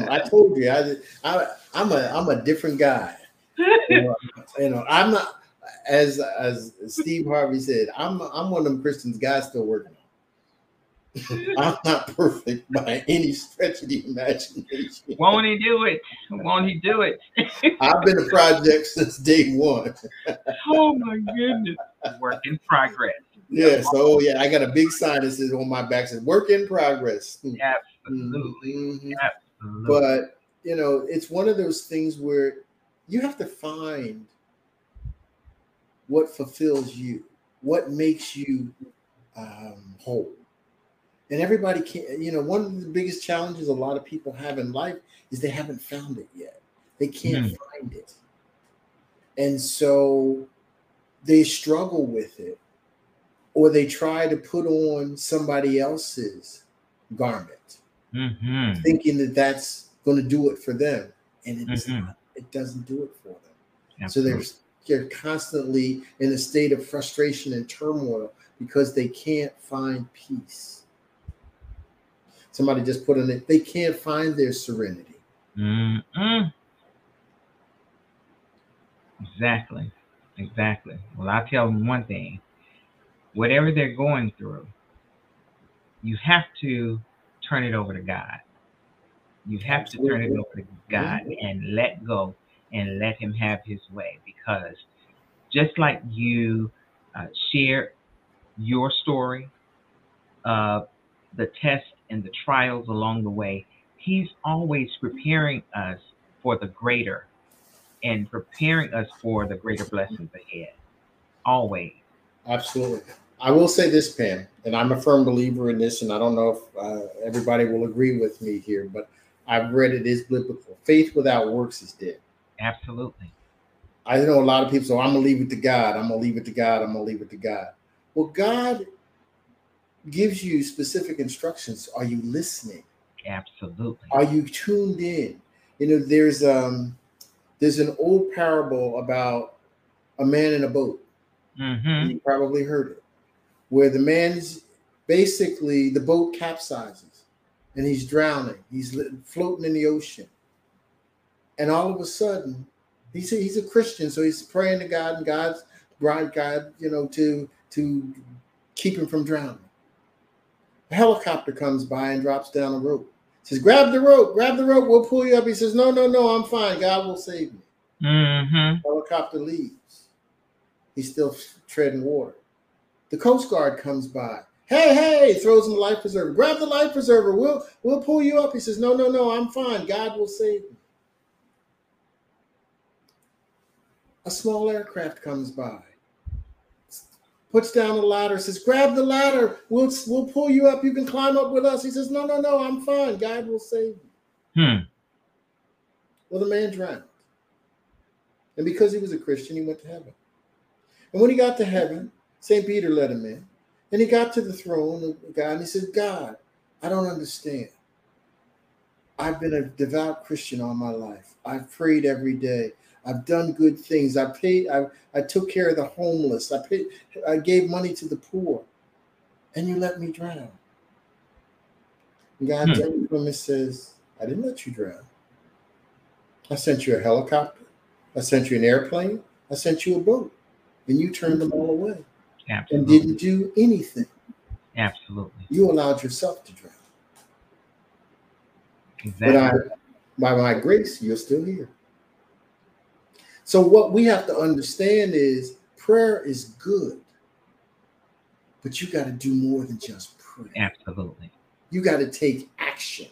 S2: I told you, I, I, I'm a, I'm a different guy. you, know, you know, I'm not as as Steve Harvey said. I'm I'm one of them Christians guys still working I'm not perfect by any stretch of the imagination.
S1: Won't he do it? Won't he do it?
S2: I've been a project since day one.
S1: oh my goodness. Work in progress.
S2: Yeah, so yeah, I got a big sign that says on my back says work in progress.
S1: Absolutely. Mm-hmm.
S2: Absolutely. But you know, it's one of those things where you have to find what fulfills you, what makes you um, whole and everybody can't you know one of the biggest challenges a lot of people have in life is they haven't found it yet they can't mm. find it and so they struggle with it or they try to put on somebody else's garment mm-hmm. thinking that that's going to do it for them and it's mm-hmm. not, it doesn't do it for them Absolutely. so they're they're constantly in a state of frustration and turmoil because they can't find peace Somebody just put in it. They can't find their serenity.
S1: Mm-mm. Exactly. Exactly. Well, I'll tell them one thing. Whatever they're going through, you have to turn it over to God. You have Absolutely. to turn it over to God and let go and let Him have His way. Because just like you uh, share your story, uh, the test and the trials along the way, He's always preparing us for the greater and preparing us for the greater blessings ahead. Always.
S2: Absolutely. I will say this, Pam, and I'm a firm believer in this, and I don't know if uh, everybody will agree with me here, but I've read it is biblical. Faith without works is dead.
S1: Absolutely.
S2: I know a lot of people, so I'm gonna leave it to God. I'm gonna leave it to God. I'm gonna leave it to God. Well, God gives you specific instructions. Are you listening?
S1: Absolutely.
S2: Are you tuned in? You know, there's um there's an old parable about a man in a boat. Mm-hmm. You probably heard it, where the man's basically the boat capsizes and he's drowning. He's floating in the ocean. And all of a sudden, he's a, he's a Christian, so he's praying to God and God's bride God, you know, to to keep him from drowning. Helicopter comes by and drops down a rope. Says, "Grab the rope, grab the rope. We'll pull you up." He says, "No, no, no. I'm fine. God will save me."
S1: Mm-hmm.
S2: Helicopter leaves. He's still treading water. The Coast Guard comes by. Hey, hey! Throws him the life preserver. Grab the life preserver. We'll we'll pull you up. He says, "No, no, no. I'm fine. God will save me." A small aircraft comes by puts down the ladder, says, Grab the ladder. We'll, we'll pull you up. You can climb up with us. He says, No, no, no, I'm fine. God will save
S1: you. Hmm.
S2: Well, the man drowned. And because he was a Christian, he went to heaven. And when he got to heaven, St. Peter let him in. And he got to the throne of God and he said, God, I don't understand. I've been a devout Christian all my life. I've prayed every day. I've done good things. I paid. I, I took care of the homeless. I paid. I gave money to the poor, and you let me drown. And God hmm. turns to him and says, "I didn't let you drown. I sent you a helicopter. I sent you an airplane. I sent you a boat, and you turned them all away,
S1: Absolutely.
S2: and didn't do anything.
S1: Absolutely.
S2: You allowed yourself to drown.
S1: Exactly. But I,
S2: by my grace, you're still here. So, what we have to understand is prayer is good, but you got to do more than just pray.
S1: Absolutely.
S2: You got to take action.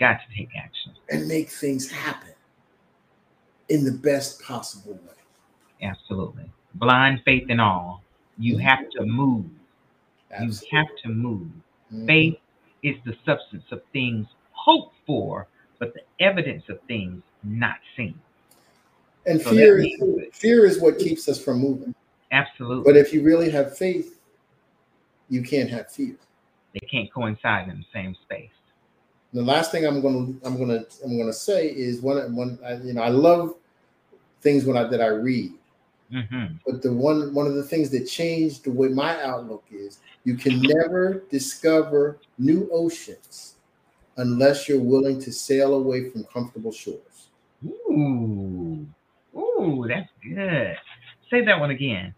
S1: got to take action
S2: and make things happen in the best possible way.
S1: Absolutely. Blind faith and all. You mm-hmm. have to move. Absolutely. You have to move. Mm-hmm. Faith is the substance of things hoped for, but the evidence of things not seen.
S2: And so fear, is, fear is what keeps us from moving.
S1: Absolutely.
S2: But if you really have faith, you can't have fear.
S1: They can't coincide in the same space.
S2: The last thing I'm gonna I'm gonna I'm gonna say is one one I, you know I love things when I that I read.
S1: Mm-hmm.
S2: But the one one of the things that changed the way my outlook is you can never discover new oceans unless you're willing to sail away from comfortable shores.
S1: Ooh. Ooh, that's good. Say that one again.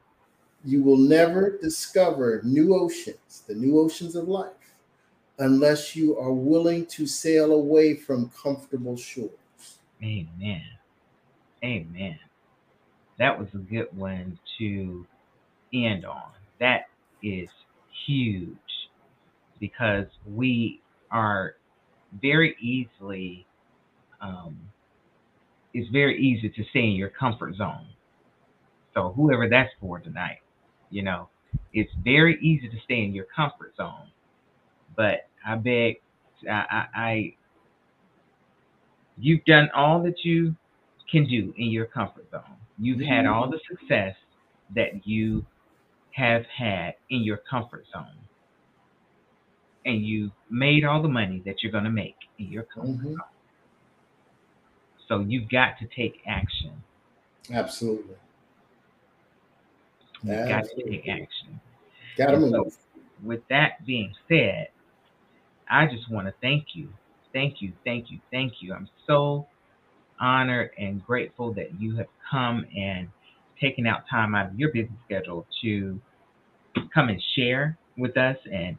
S2: You will never discover new oceans, the new oceans of life, unless you are willing to sail away from comfortable shores.
S1: Amen. Amen. That was a good one to end on. That is huge because we are very easily um, it's very easy to stay in your comfort zone. So whoever that's for tonight, you know, it's very easy to stay in your comfort zone. But I beg, I, I, I you've done all that you can do in your comfort zone. You've had mm-hmm. all the success that you have had in your comfort zone. And you've made all the money that you're going to make in your comfort mm-hmm. zone. So you've got to take action.
S2: Absolutely.
S1: You've Absolutely. got to take action.
S2: Got to. So
S1: with that being said, I just want to thank you. Thank you, thank you, thank you. I'm so honored and grateful that you have come and taken out time out of your busy schedule to come and share with us and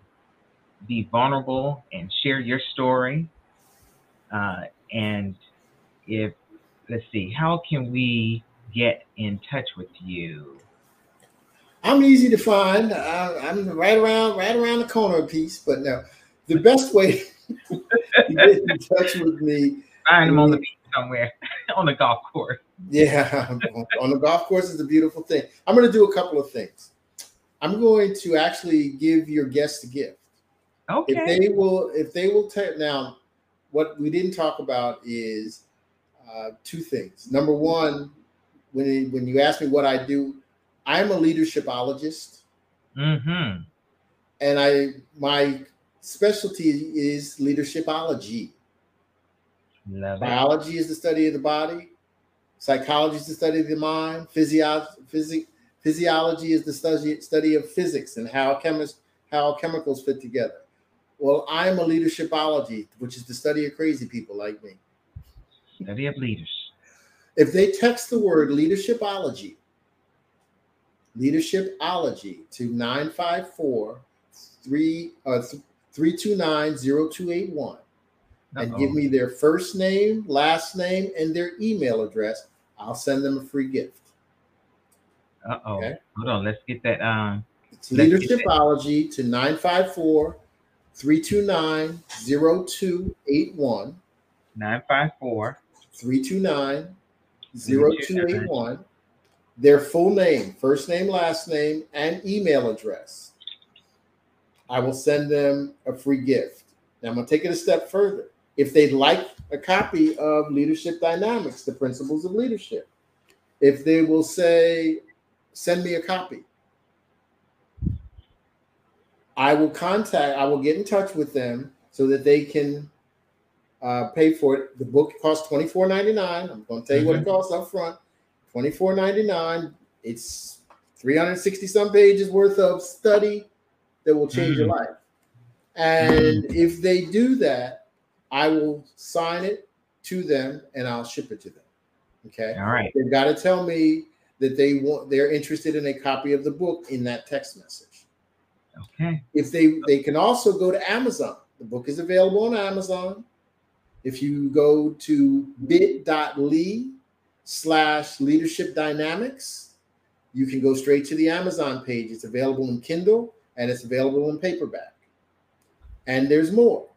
S1: be vulnerable and share your story. Uh, and if let's see, how can we get in touch with you?
S2: I'm easy to find. I, am right around right around the corner a piece, but no, the best way to get in touch with me.
S1: Find them on the beach somewhere on the golf course.
S2: Yeah, on the golf course is a beautiful thing. I'm going to do a couple of things. I'm going to actually give your guests a gift.
S1: Okay.
S2: If they will, if they will take now, what we didn't talk about is uh, two things. Number one, when when you ask me what I do, I'm a leadershipologist,
S1: mm-hmm.
S2: and I my specialty is leadershipology.
S1: Love
S2: Biology
S1: it.
S2: is the study of the body. Psychology is the study of the mind. Physiology, physic, physiology is the study study of physics and how chemist how chemicals fit together. Well, I'm a leadershipology, which is the study of crazy people like me.
S1: Study of leaders.
S2: If they text the word leadershipology, leadershipology to 954 3 uh, 329 0281 and give me their first name, last name, and their email address, I'll send them a free gift.
S1: Uh oh. Okay? Hold on. Let's get that. Um,
S2: it's leadershipology to 954 329 0281.
S1: 954
S2: 329 0281. Their full name, first name, last name, and email address. I will send them a free gift. Now I'm going to take it a step further. If they'd like a copy of Leadership Dynamics, the Principles of Leadership, if they will say, send me a copy, I will contact, I will get in touch with them so that they can uh, pay for it. The book costs twenty four ninety nine. I'm going to tell you mm-hmm. what it mm-hmm. costs up front. Twenty four ninety nine. It's three hundred sixty some pages worth of study that will change mm-hmm. your life. And mm-hmm. if they do that, I will sign it to them and I'll ship it to them. Okay.
S1: All right.
S2: They've got to tell me that they want they're interested in a copy of the book in that text message.
S1: Okay.
S2: If they they can also go to Amazon. The book is available on Amazon. If you go to bit.ly slash leadership dynamics, you can go straight to the Amazon page. It's available in Kindle and it's available in paperback. And there's more.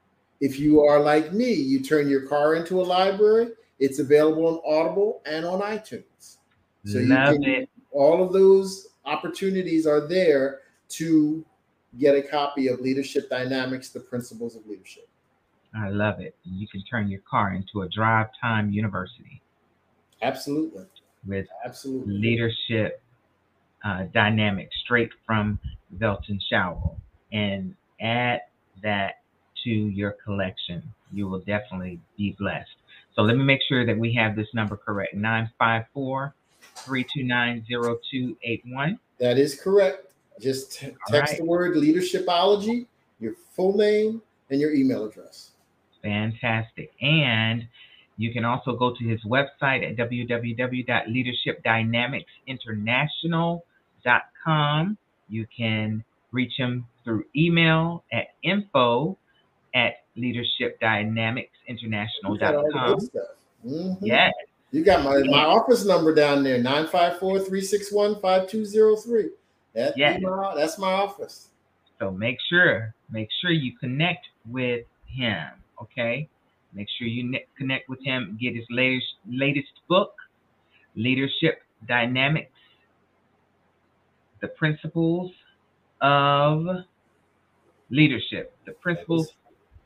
S2: If you are like me, you turn your car into a library, it's available on Audible and on iTunes. So Love you can, it. all of those opportunities are there to get a copy of Leadership Dynamics, the Principles of Leadership.
S1: I love it. You can turn your car into a drive time university.
S2: Absolutely.
S1: With
S2: absolutely
S1: leadership uh, dynamics straight from Belton Showell and add that to your collection. You will definitely be blessed. So let me make sure that we have this number correct 954 329 0281.
S2: That is correct. Just t- text right. the word leadershipology, your full name, and your email address.
S1: Fantastic. And you can also go to his website at www.leadershipdynamicsinternational.com. You can reach him through email at info at leadershipdynamicsinternational.com. Mm-hmm. Yes.
S2: You got my, my office number down there, 954 361 5203. That's my office.
S1: So make sure make sure you connect with him. Okay, make sure you ne- connect with him. Get his latest latest book, Leadership Dynamics: The Principles of Leadership. The principles.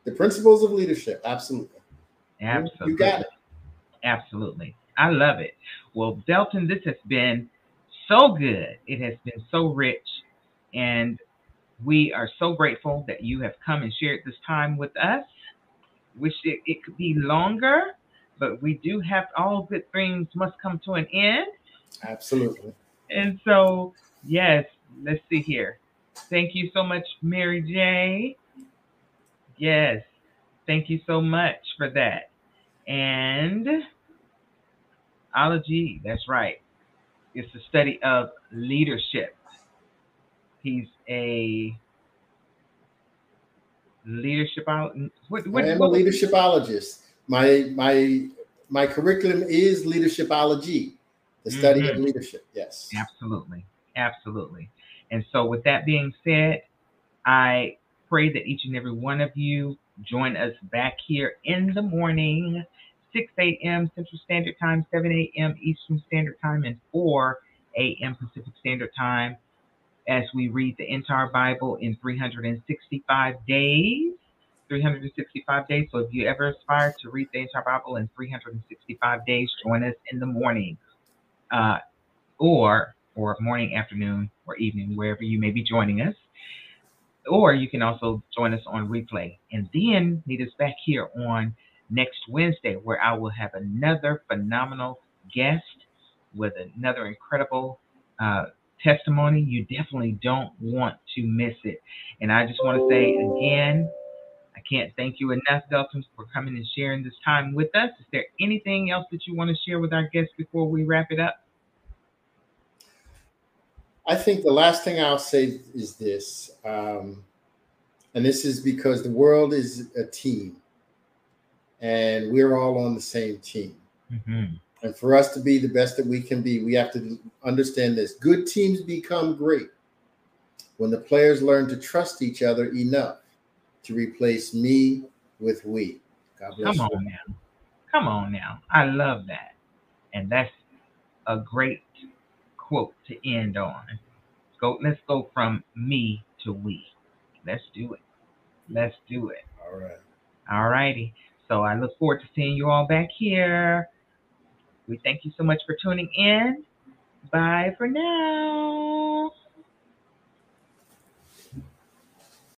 S2: The principles of leadership. Absolutely.
S1: Absolutely.
S2: You got it.
S1: Absolutely. I love it. Well, Belton, this has been so good. It has been so rich. And we are so grateful that you have come and shared this time with us. Wish it, it could be longer, but we do have all good things must come to an end.
S2: Absolutely.
S1: And so, yes, let's see here. Thank you so much, Mary J. Yes, thank you so much for that. And ology, that's right. It's the study of leadership. He's a leadership
S2: what, what, I am what, a leadershipologist. My my my curriculum is leadershipology, the study mm-hmm. of leadership. Yes.
S1: Absolutely. Absolutely. And so with that being said, I pray that each and every one of you join us back here in the morning 6 a.m. Central Standard Time, 7 a.m. Eastern Standard Time, and 4 a.m. Pacific Standard Time as we read the entire Bible in 365 days. 365 days. So if you ever aspire to read the entire Bible in 365 days, join us in the morning, uh, or or morning, afternoon, or evening, wherever you may be joining us. Or you can also join us on replay, and then meet us back here on next Wednesday, where I will have another phenomenal guest with another incredible uh, testimony, you definitely don't want to miss it. And I just want to say again, I can't thank you enough, Dalton, for coming and sharing this time with us. Is there anything else that you want to share with our guests before we wrap it up?
S2: I think the last thing I'll say is this, um, and this is because the world is a team, and we're all on the same team. Mm-hmm. And for us to be the best that we can be, we have to understand this. Good teams become great when the players learn to trust each other enough to replace me with we.
S1: God bless Come you. on now. Come on now. I love that. And that's a great quote to end on. Go let's go from me to we. Let's do it. Let's do it.
S2: All right.
S1: All righty. So I look forward to seeing you all back here. We thank you so much for tuning in. Bye for now.